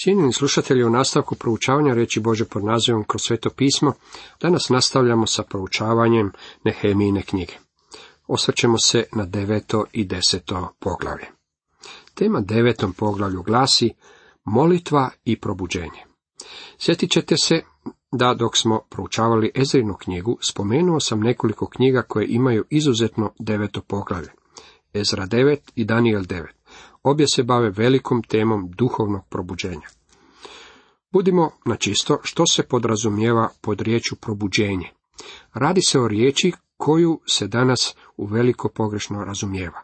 Cijenjeni slušatelji, u nastavku proučavanja reći Bože pod nazivom kroz sveto pismo, danas nastavljamo sa proučavanjem Nehemijine knjige. Osvrćemo se na deveto i deseto poglavlje. Tema devetom poglavlju glasi molitva i probuđenje. Sjetit ćete se da dok smo proučavali Ezrinu knjigu, spomenuo sam nekoliko knjiga koje imaju izuzetno deveto poglavlje. Ezra 9 i Daniel 9. Obje se bave velikom temom duhovnog probuđenja. Budimo na čisto što se podrazumijeva pod riječu probuđenje. Radi se o riječi koju se danas u veliko pogrešno razumijeva.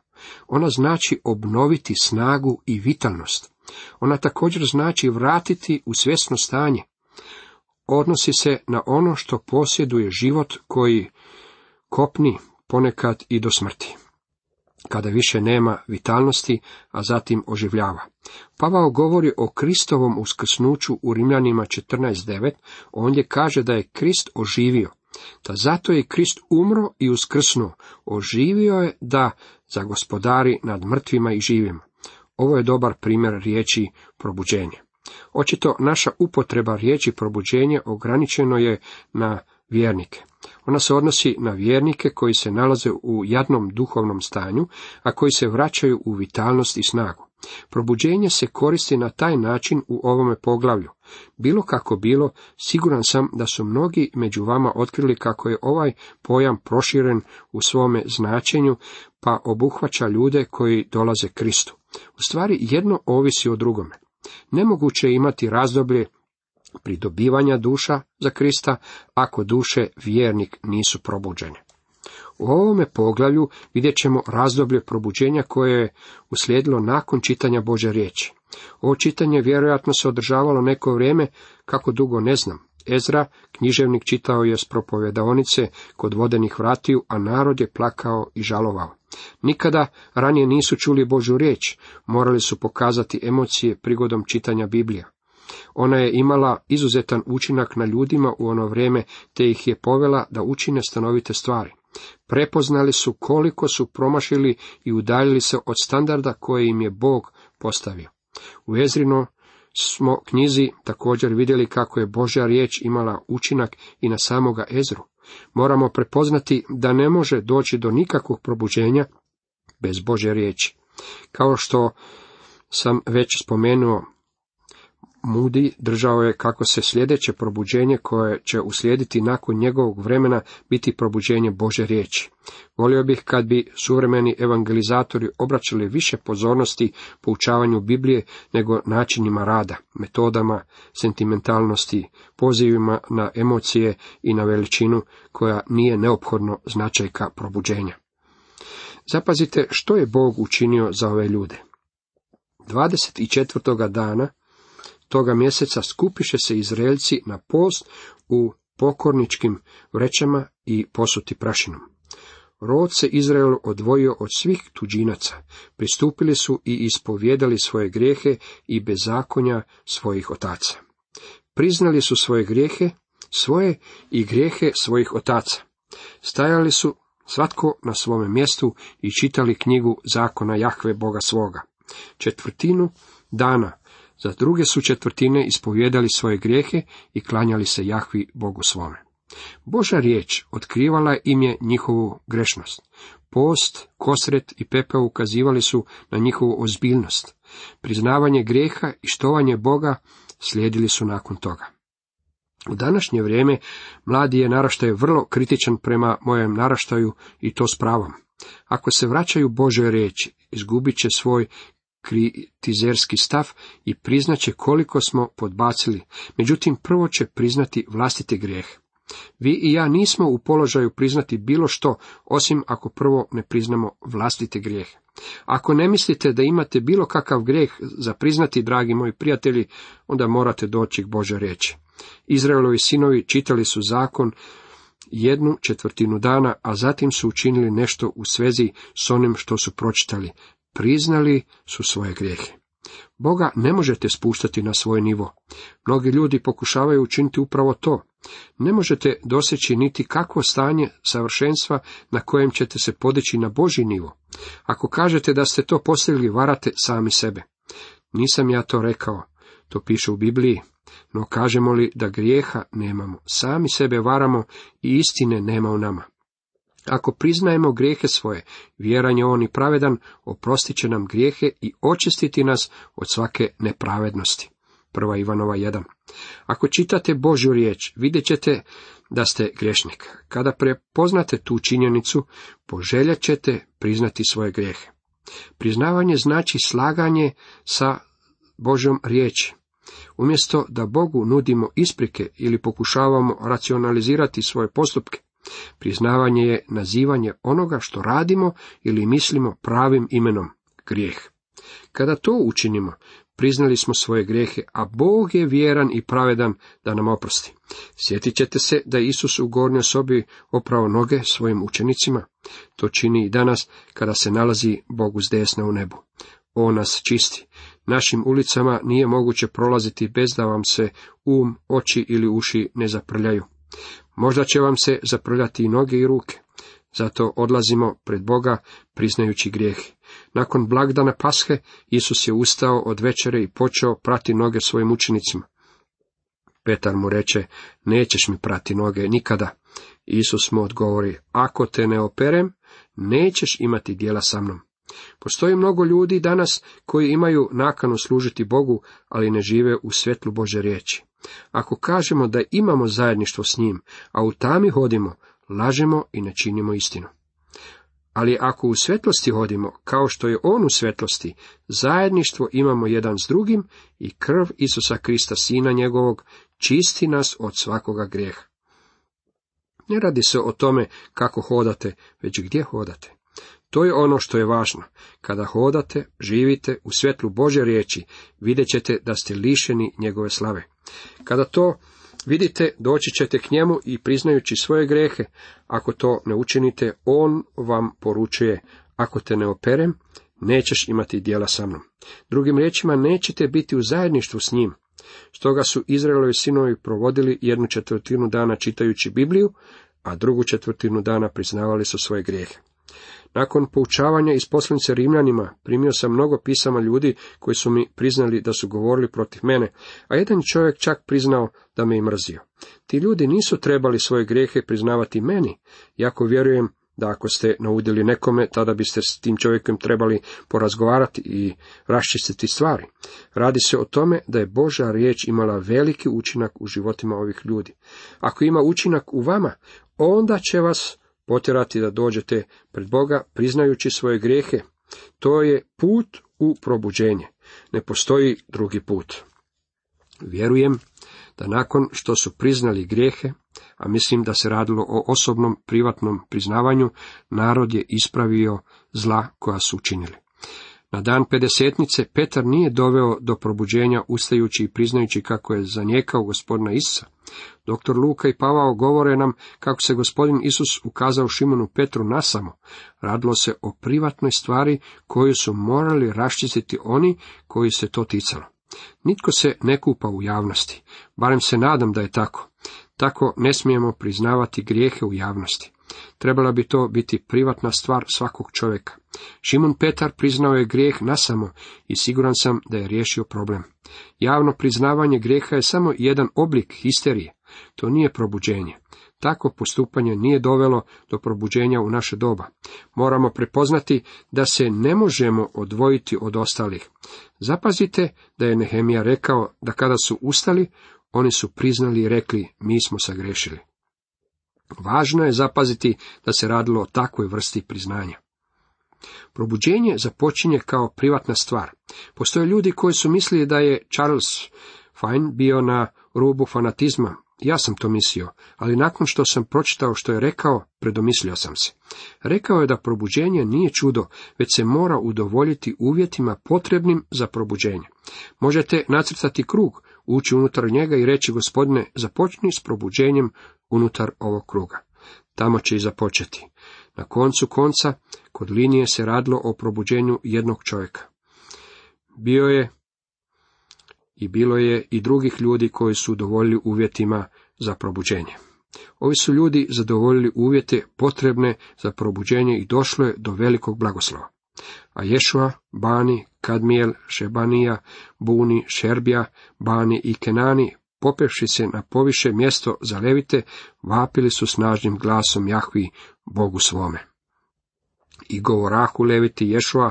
Ona znači obnoviti snagu i vitalnost. Ona također znači vratiti u svjesno stanje. Odnosi se na ono što posjeduje život koji kopni ponekad i do smrti kada više nema vitalnosti, a zatim oživljava. Pavao govori o Kristovom uskrsnuću u Rimljanima 14.9, ondje kaže da je Krist oživio, da zato je Krist umro i uskrsnuo, oživio je da zagospodari nad mrtvima i živima. Ovo je dobar primjer riječi probuđenje. Očito naša upotreba riječi probuđenje ograničeno je na vjernike. Ona se odnosi na vjernike koji se nalaze u jadnom duhovnom stanju, a koji se vraćaju u vitalnost i snagu. Probuđenje se koristi na taj način u ovome poglavlju. Bilo kako bilo, siguran sam da su mnogi među vama otkrili kako je ovaj pojam proširen u svome značenju, pa obuhvaća ljude koji dolaze Kristu. U stvari jedno ovisi o drugome. Nemoguće je imati razdoblje pridobivanja duša za Krista, ako duše vjernik nisu probuđene. U ovome poglavlju vidjet ćemo razdoblje probuđenja koje je uslijedilo nakon čitanja Bože riječi. Ovo čitanje vjerojatno se održavalo neko vrijeme, kako dugo ne znam. Ezra, književnik, čitao je s propovedaonice kod vodenih vratiju, a narod je plakao i žalovao. Nikada ranije nisu čuli Božu riječ, morali su pokazati emocije prigodom čitanja Biblija. Ona je imala izuzetan učinak na ljudima u ono vrijeme, te ih je povela da učine stanovite stvari. Prepoznali su koliko su promašili i udaljili se od standarda koje im je Bog postavio. U Ezrino smo knjizi također vidjeli kako je Božja riječ imala učinak i na samoga Ezru. Moramo prepoznati da ne može doći do nikakvog probuđenja bez Božje riječi. Kao što sam već spomenuo, Mudi držao je kako se sljedeće probuđenje koje će uslijediti nakon njegovog vremena biti probuđenje Bože riječi. Volio bih kad bi suvremeni evangelizatori obraćali više pozornosti poučavanju Biblije nego načinima rada, metodama, sentimentalnosti, pozivima na emocije i na veličinu koja nije neophodno značajka probuđenja. Zapazite što je Bog učinio za ove ljude. 24. dana toga mjeseca skupiše se Izraelci na post u pokorničkim vrećama i posuti prašinom. Rod se Izrael odvojio od svih tuđinaca, pristupili su i ispovjedali svoje grijehe i bezakonja svojih otaca. Priznali su svoje grijehe, svoje i grijehe svojih otaca. Stajali su svatko na svome mjestu i čitali knjigu zakona Jahve Boga svoga. Četvrtinu dana za druge su četvrtine ispovjedali svoje grijehe i klanjali se Jahvi Bogu svome. Boža riječ otkrivala im je njihovu grešnost. Post, kosret i pepeo ukazivali su na njihovu ozbiljnost. Priznavanje grijeha i štovanje Boga slijedili su nakon toga. U današnje vrijeme mladi je naraštaj vrlo kritičan prema mojem naraštaju i to s pravom. Ako se vraćaju Bože riječi, izgubit će svoj kritizerski stav i priznaće koliko smo podbacili, međutim prvo će priznati vlastite grijehe. Vi i ja nismo u položaju priznati bilo što, osim ako prvo ne priznamo vlastite grijehe. Ako ne mislite da imate bilo kakav grijeh za priznati, dragi moji prijatelji, onda morate doći k Bože riječi. Izraelovi sinovi čitali su zakon jednu četvrtinu dana, a zatim su učinili nešto u svezi s onim što su pročitali priznali su svoje grijehe. Boga ne možete spuštati na svoj nivo. Mnogi ljudi pokušavaju učiniti upravo to. Ne možete doseći niti kakvo stanje savršenstva na kojem ćete se podići na Boži nivo. Ako kažete da ste to postigli, varate sami sebe. Nisam ja to rekao. To piše u Bibliji. No kažemo li da grijeha nemamo, sami sebe varamo i istine nema u nama. Ako priznajemo grijehe svoje, vjeran je on i pravedan, oprostit će nam grijehe i očistiti nas od svake nepravednosti. Prva Ivanova 1. Ako čitate Božju riječ, vidjet ćete da ste grešnik. Kada prepoznate tu činjenicu, poželjat ćete priznati svoje grijehe. Priznavanje znači slaganje sa Božjom riječi. Umjesto da Bogu nudimo isprike ili pokušavamo racionalizirati svoje postupke, priznavanje je nazivanje onoga što radimo ili mislimo pravim imenom, grijeh. Kada to učinimo, priznali smo svoje grijehe, a Bog je vjeran i pravedan da nam oprosti. Sjetit ćete se da je Isus u gornjoj sobi oprao noge svojim učenicima. To čini i danas kada se nalazi Bogu s desna u nebu. On nas čisti. Našim ulicama nije moguće prolaziti bez da vam se um, oči ili uši ne zaprljaju. Možda će vam se zaprljati i noge i ruke. Zato odlazimo pred Boga priznajući grijehe. Nakon blagdana pashe, Isus je ustao od večere i počeo prati noge svojim učenicima. Petar mu reče, nećeš mi prati noge nikada. Isus mu odgovori, ako te ne operem, nećeš imati dijela sa mnom. Postoji mnogo ljudi danas koji imaju nakanu služiti Bogu, ali ne žive u svjetlu Bože riječi. Ako kažemo da imamo zajedništvo s njim, a u tami hodimo, lažemo i ne činimo istinu. Ali ako u svetlosti hodimo, kao što je on u svetlosti, zajedništvo imamo jedan s drugim i krv Isusa Krista, Sina njegovog, čisti nas od svakoga grijeha. Ne radi se o tome kako hodate, već gdje hodate. To je ono što je važno. Kada hodate, živite u svjetlu Bože riječi, vidjet ćete da ste lišeni njegove slave. Kada to vidite, doći ćete k njemu i priznajući svoje grehe, ako to ne učinite, on vam poručuje, ako te ne operem, nećeš imati dijela sa mnom. Drugim riječima, nećete biti u zajedništvu s njim. Stoga su Izraelovi sinovi provodili jednu četvrtinu dana čitajući Bibliju, a drugu četvrtinu dana priznavali su svoje grijehe. Nakon poučavanja iz poslanice Rimljanima primio sam mnogo pisama ljudi koji su mi priznali da su govorili protiv mene, a jedan čovjek čak priznao da me je mrzio. Ti ljudi nisu trebali svoje grijehe priznavati meni, jako vjerujem da ako ste naudili nekome, tada biste s tim čovjekom trebali porazgovarati i raščistiti stvari. Radi se o tome da je Božja riječ imala veliki učinak u životima ovih ljudi. Ako ima učinak u vama, onda će vas potjerati da dođete pred Boga priznajući svoje grijehe. To je put u probuđenje. Ne postoji drugi put. Vjerujem da nakon što su priznali grijehe, a mislim da se radilo o osobnom privatnom priznavanju, narod je ispravio zla koja su učinili. Na dan pedesetnice Petar nije doveo do probuđenja ustajući i priznajući kako je zanijekao gospodina Isusa. Doktor Luka i Pavao govore nam kako se gospodin Isus ukazao Šimonu Petru nasamo. Radilo se o privatnoj stvari koju su morali raščistiti oni koji se to ticalo. Nitko se ne kupa u javnosti, barem se nadam da je tako. Tako ne smijemo priznavati grijehe u javnosti. Trebala bi to biti privatna stvar svakog čovjeka. Šimon Petar priznao je grijeh nasamo i siguran sam da je riješio problem. Javno priznavanje grijeha je samo jedan oblik histerije. To nije probuđenje. Tako postupanje nije dovelo do probuđenja u naše doba. Moramo prepoznati da se ne možemo odvojiti od ostalih. Zapazite da je Nehemija rekao da kada su ustali, oni su priznali i rekli mi smo sagrešili. Važno je zapaziti da se radilo o takvoj vrsti priznanja. Probuđenje započinje kao privatna stvar. Postoje ljudi koji su mislili da je Charles Fine bio na rubu fanatizma. Ja sam to mislio, ali nakon što sam pročitao što je rekao, predomislio sam se. Rekao je da probuđenje nije čudo, već se mora udovoljiti uvjetima potrebnim za probuđenje. Možete nacrtati krug, ući unutar njega i reći gospodine, započni s probuđenjem unutar ovog kruga. Tamo će i započeti. Na koncu konca, kod linije se radilo o probuđenju jednog čovjeka. Bio je i bilo je i drugih ljudi koji su udovoljili uvjetima za probuđenje. Ovi su ljudi zadovoljili uvjete potrebne za probuđenje i došlo je do velikog blagoslova. A Ješua, Bani, Kadmijel, Šebanija, Buni, Šerbija, Bani i Kenani, popevši se na poviše mjesto za levite, vapili su snažnim glasom Jahvi, Bogu svome. I govorahu leviti Ješua,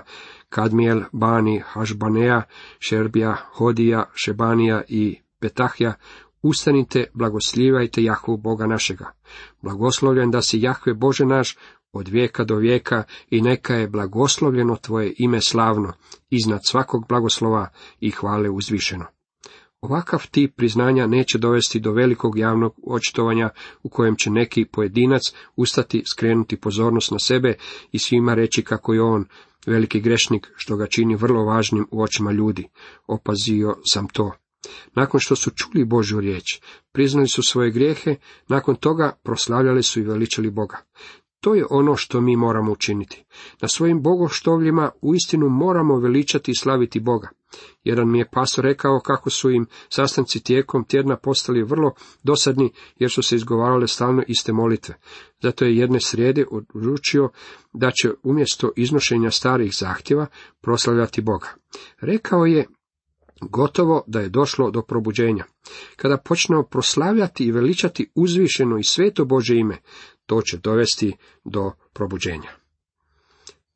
Kadmijel, Bani, Hašbaneja, Šerbija, Hodija, Šebanija i Petahja, ustanite, blagoslivajte Jahvu Boga našega. Blagoslovljen da si Jahve Bože naš, od vijeka do vijeka i neka je blagoslovljeno tvoje ime slavno, iznad svakog blagoslova i hvale uzvišeno. Ovakav tip priznanja neće dovesti do velikog javnog očitovanja u kojem će neki pojedinac ustati, skrenuti pozornost na sebe i svima reći kako je on veliki grešnik, što ga čini vrlo važnim u očima ljudi. Opazio sam to. Nakon što su čuli Božju riječ, priznali su svoje grijehe, nakon toga proslavljali su i veličali Boga. To je ono što mi moramo učiniti. Na svojim bogoštovljima uistinu moramo veličati i slaviti Boga. Jedan mi je pastor rekao kako su im sastanci tijekom tjedna postali vrlo dosadni jer su se izgovarale stalno iste molitve. Zato je jedne srijede odlučio da će umjesto iznošenja starih zahtjeva proslavljati Boga. Rekao je gotovo da je došlo do probuđenja. Kada počnemo proslavljati i veličati uzvišeno i sveto Bože ime, to će dovesti do probuđenja.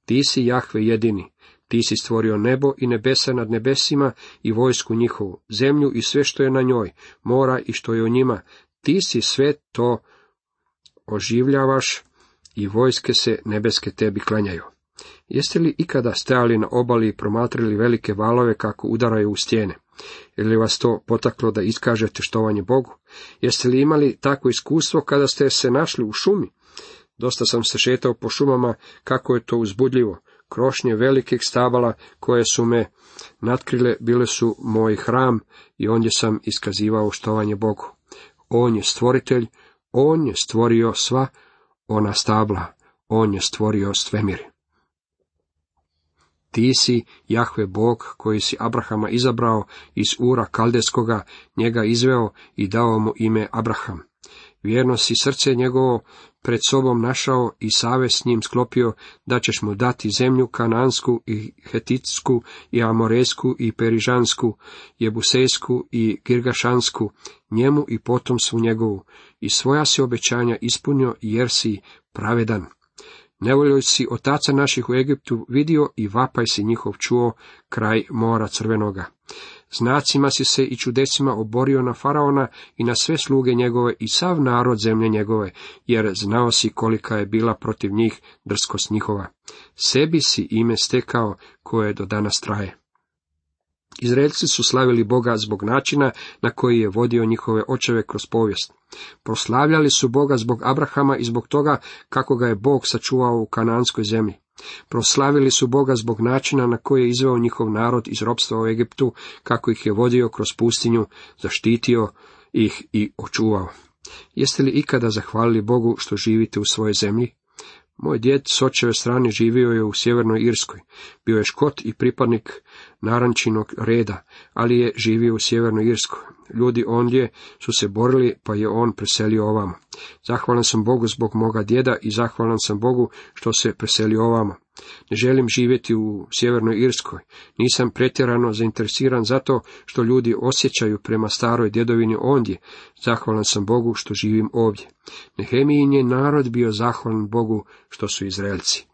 Ti si Jahve jedini, ti si stvorio nebo i nebesa nad nebesima i vojsku njihovu, zemlju i sve što je na njoj, mora i što je u njima, ti si sve to oživljavaš i vojske se nebeske tebi klanjaju. Jeste li ikada stajali na obali i promatrali velike valove kako udaraju u stijene? Je li vas to potaklo da iskažete štovanje Bogu? Jeste li imali takvo iskustvo kada ste se našli u šumi? Dosta sam se šetao po šumama, kako je to uzbudljivo. Krošnje velikih stabala koje su me natkrile bile su moj hram i ondje sam iskazivao štovanje Bogu. On je stvoritelj, on je stvorio sva ona stabla, on je stvorio svemir. Ti si, Jahve Bog, koji si Abrahama izabrao iz Ura Kaldeskoga, njega izveo i dao mu ime Abraham. Vjerno si srce njegovo pred sobom našao i savez s njim sklopio, da ćeš mu dati zemlju kanansku i hetitsku i amoresku i perižansku, jebusejsku i girgašansku, njemu i potomstvu njegovu, i svoja si obećanja ispunio jer si pravedan. Nevolju si otaca naših u Egiptu vidio i vapaj si njihov čuo kraj mora crvenoga. Znacima si se i čudesima oborio na faraona i na sve sluge njegove i sav narod zemlje njegove, jer znao si kolika je bila protiv njih drskost njihova. Sebi si ime stekao koje do danas traje. Izraelci su slavili Boga zbog načina na koji je vodio njihove očeve kroz povijest. Proslavljali su Boga zbog Abrahama i zbog toga kako ga je Bog sačuvao u kananskoj zemlji. Proslavili su Boga zbog načina na koji je izveo njihov narod iz ropstva u Egiptu, kako ih je vodio kroz pustinju, zaštitio ih i očuvao. Jeste li ikada zahvalili Bogu što živite u svojoj zemlji? Moj djed s očeve strane živio je u sjevernoj Irskoj. Bio je škot i pripadnik narančinog reda, ali je živio u sjevernoj Irskoj. Ljudi ondje su se borili, pa je on preselio ovamo. Zahvalan sam Bogu zbog moga djeda i zahvalan sam Bogu što se preselio ovamo. Ne želim živjeti u sjevernoj Irskoj. Nisam pretjerano zainteresiran zato što ljudi osjećaju prema staroj djedovini ondje. Zahvalan sam Bogu što živim ovdje. Nehemijin je narod bio zahvalan Bogu što su Izraelci.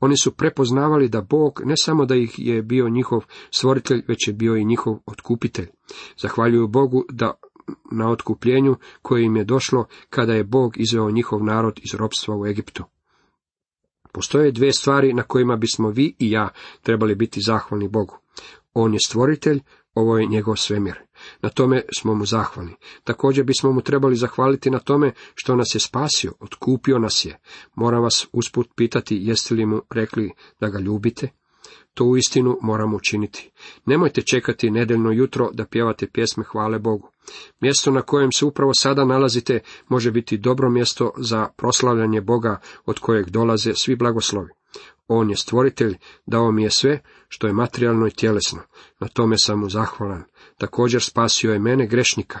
Oni su prepoznavali da Bog ne samo da ih je bio njihov stvoritelj, već je bio i njihov otkupitelj. Zahvaljuju Bogu da na otkupljenju koje im je došlo kada je Bog izveo njihov narod iz ropstva u Egiptu. Postoje dvije stvari na kojima bismo vi i ja trebali biti zahvalni Bogu. On je stvoritelj, ovo je njegov svemir. Na tome smo mu zahvalni. Također bismo mu trebali zahvaliti na tome što nas je spasio, otkupio nas je. Moram vas usput pitati jeste li mu rekli da ga ljubite? To u istinu moramo učiniti. Nemojte čekati nedeljno jutro da pjevate pjesme hvale Bogu. Mjesto na kojem se upravo sada nalazite može biti dobro mjesto za proslavljanje Boga od kojeg dolaze svi blagoslovi. On je stvoritelj, dao mi je sve što je materijalno i tjelesno. Na tome sam mu zahvalan. Također spasio je mene grešnika.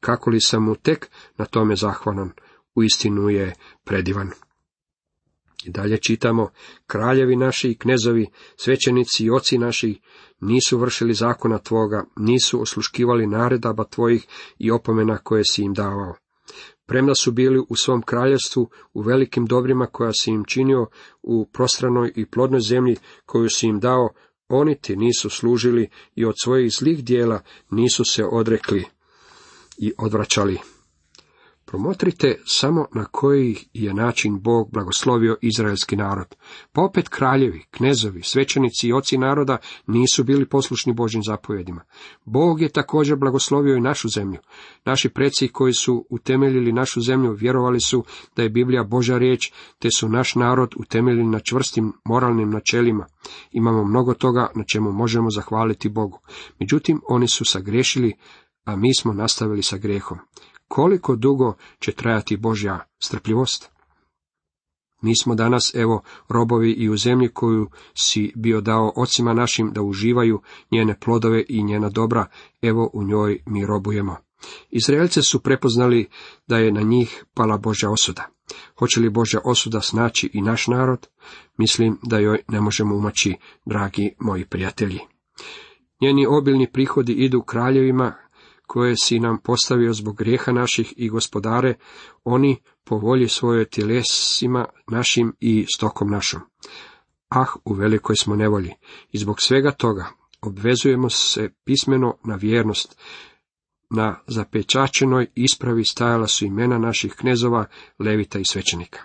Kako li sam mu tek na tome zahvalan? U istinu je predivan. I dalje čitamo, kraljevi naši i knezovi, svećenici i oci naši nisu vršili zakona tvoga, nisu osluškivali naredaba tvojih i opomena koje si im davao. Premda su bili u svom kraljevstvu, u velikim dobrima koja si im činio u prostranoj i plodnoj zemlji koju si im dao, oni ti nisu služili i od svojih zlih dijela nisu se odrekli i odvraćali. Promotrite samo na koji je način Bog blagoslovio izraelski narod. Pa opet kraljevi, knezovi, svećenici i oci naroda nisu bili poslušni Božim zapovjedima. Bog je također blagoslovio i našu zemlju. Naši preci koji su utemeljili našu zemlju vjerovali su da je Biblija Božja riječ, te su naš narod utemeljili na čvrstim moralnim načelima. Imamo mnogo toga na čemu možemo zahvaliti Bogu. Međutim, oni su sagriješili, a mi smo nastavili sa grehom koliko dugo će trajati Božja strpljivost? Mi smo danas, evo, robovi i u zemlji koju si bio dao ocima našim da uživaju njene plodove i njena dobra, evo u njoj mi robujemo. Izraelce su prepoznali da je na njih pala Božja osuda. Hoće li Božja osuda snaći i naš narod? Mislim da joj ne možemo umaći, dragi moji prijatelji. Njeni obilni prihodi idu kraljevima koje si nam postavio zbog grijeha naših i gospodare, oni po volji svoje tjelesima našim i stokom našom. Ah, u velikoj smo nevolji i zbog svega toga obvezujemo se pismeno na vjernost. Na zapečačenoj ispravi stajala su imena naših knezova, levita i svećenika.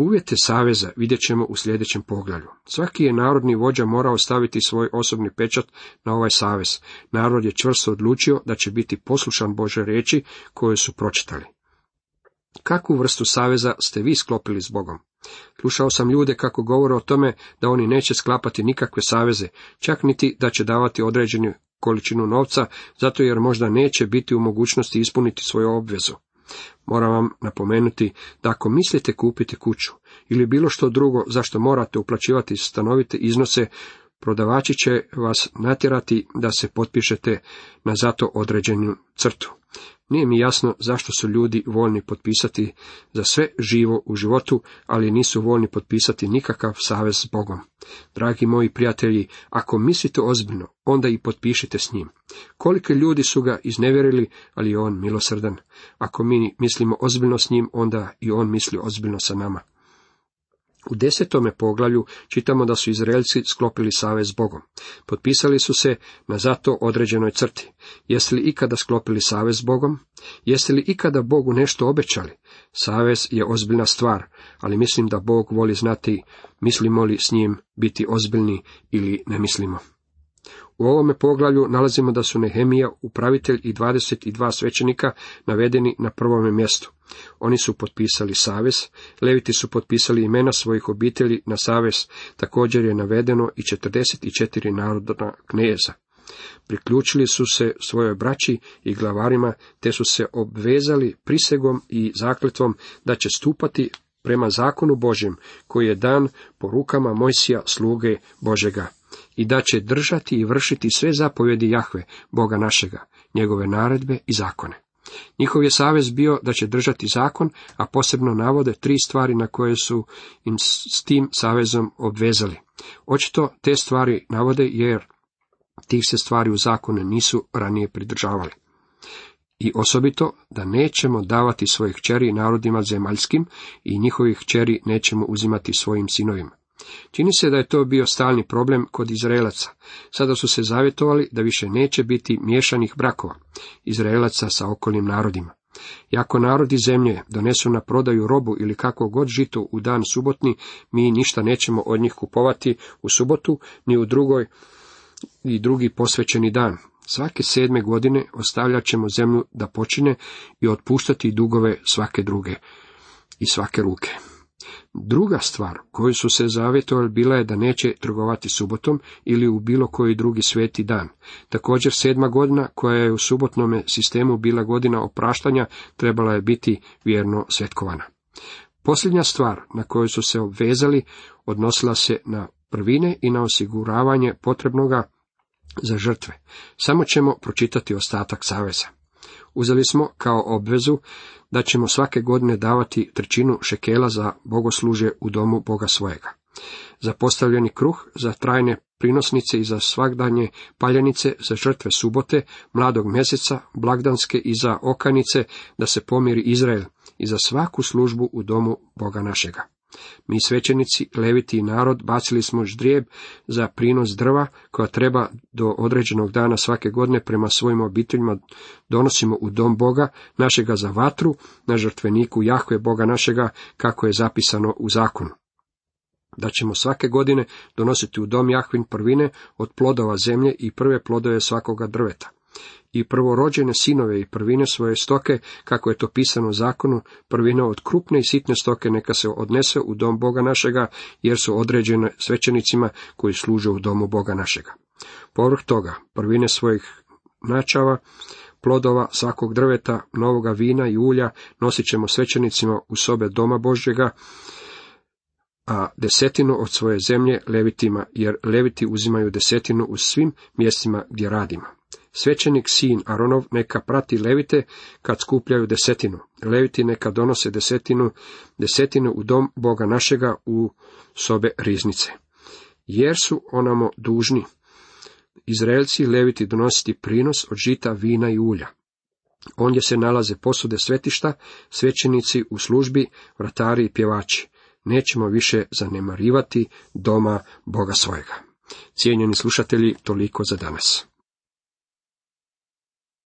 Uvjete saveza vidjet ćemo u sljedećem poglavlju. Svaki je narodni vođa morao staviti svoj osobni pečat na ovaj savez. Narod je čvrsto odlučio da će biti poslušan Bože riječi koje su pročitali. Kakvu vrstu saveza ste vi sklopili s Bogom? Slušao sam ljude kako govore o tome da oni neće sklapati nikakve saveze, čak niti da će davati određenu količinu novca, zato jer možda neće biti u mogućnosti ispuniti svoju obvezu. Moram vam napomenuti da ako mislite kupiti kuću ili bilo što drugo zašto morate uplaćivati stanovite iznose, prodavači će vas natjerati da se potpišete na zato određenu crtu. Nije mi jasno zašto su ljudi voljni potpisati za sve živo u životu, ali nisu voljni potpisati nikakav savez s Bogom. Dragi moji prijatelji, ako mislite ozbiljno, onda i potpišite s njim. Kolike ljudi su ga iznevjerili, ali je on milosrdan. Ako mi mislimo ozbiljno s njim, onda i on misli ozbiljno sa nama. U desetome poglavlju čitamo da su Izraelci sklopili savez s Bogom. Potpisali su se na zato određenoj crti. Jeste li ikada sklopili savez s Bogom? Jeste li ikada Bogu nešto obećali? Savez je ozbiljna stvar, ali mislim da Bog voli znati mislimo li s njim biti ozbiljni ili ne mislimo. U ovome poglavlju nalazimo da su Nehemija, upravitelj i 22 svećenika navedeni na prvome mjestu. Oni su potpisali savez, leviti su potpisali imena svojih obitelji na savez, također je navedeno i 44 narodna kneza. Priključili su se svojoj braći i glavarima, te su se obvezali prisegom i zakletvom da će stupati prema zakonu Božjem, koji je dan po rukama Mojsija sluge Božega i da će držati i vršiti sve zapovjedi Jahve, Boga našega, njegove naredbe i zakone. Njihov je savez bio da će držati zakon, a posebno navode tri stvari na koje su im s tim savezom obvezali. Očito te stvari navode jer tih se stvari u zakone nisu ranije pridržavali. I osobito da nećemo davati svojih kćeri narodima zemaljskim i njihovih kćeri nećemo uzimati svojim sinovima. Čini se da je to bio stalni problem kod Izraelaca. Sada su se zavjetovali da više neće biti miješanih brakova Izraelaca sa okolnim narodima. I narodi zemlje donesu na prodaju robu ili kako god žito u dan subotni, mi ništa nećemo od njih kupovati u subotu, ni u drugoj i drugi posvećeni dan. Svake sedme godine ostavljat ćemo zemlju da počine i otpuštati dugove svake druge i svake ruke. Druga stvar koju su se zavjetovali bila je da neće trgovati subotom ili u bilo koji drugi sveti dan. Također sedma godina koja je u subotnome sistemu bila godina opraštanja trebala je biti vjerno svetkovana. Posljednja stvar na koju su se obvezali odnosila se na prvine i na osiguravanje potrebnoga za žrtve. Samo ćemo pročitati ostatak saveza. Uzeli smo kao obvezu da ćemo svake godine davati trećinu šekela za bogosluže u domu Boga svojega. Za postavljeni kruh, za trajne prinosnice i za svagdanje paljenice, za žrtve subote, mladog mjeseca, blagdanske i za okanice, da se pomiri Izrael i za svaku službu u domu Boga našega. Mi svećenici, leviti i narod bacili smo ždrijeb za prinos drva koja treba do određenog dana svake godine prema svojim obiteljima donosimo u dom Boga našega za vatru, na žrtveniku Jahve Boga našega, kako je zapisano u zakonu. Da ćemo svake godine donositi u dom Jahvin prvine od plodova zemlje i prve plodove svakoga drveta i prvorođene sinove i prvine svoje stoke, kako je to pisano u zakonu, prvina od krupne i sitne stoke neka se odnese u dom Boga našega, jer su određene svećenicima koji služe u domu Boga našega. Povrh toga, prvine svojih načava, plodova svakog drveta, novoga vina i ulja nosit ćemo svećenicima u sobe doma Božjega, a desetinu od svoje zemlje levitima, jer leviti uzimaju desetinu u svim mjestima gdje radimo. Svećenik sin Aronov neka prati levite kad skupljaju desetinu. Leviti neka donose desetinu, desetinu u dom Boga našega u sobe riznice. Jer su onamo dužni. Izraelci leviti donositi prinos od žita, vina i ulja. Ondje se nalaze posude svetišta, svećenici u službi, vratari i pjevači. Nećemo više zanemarivati doma Boga svojega. Cijenjeni slušatelji, toliko za danas.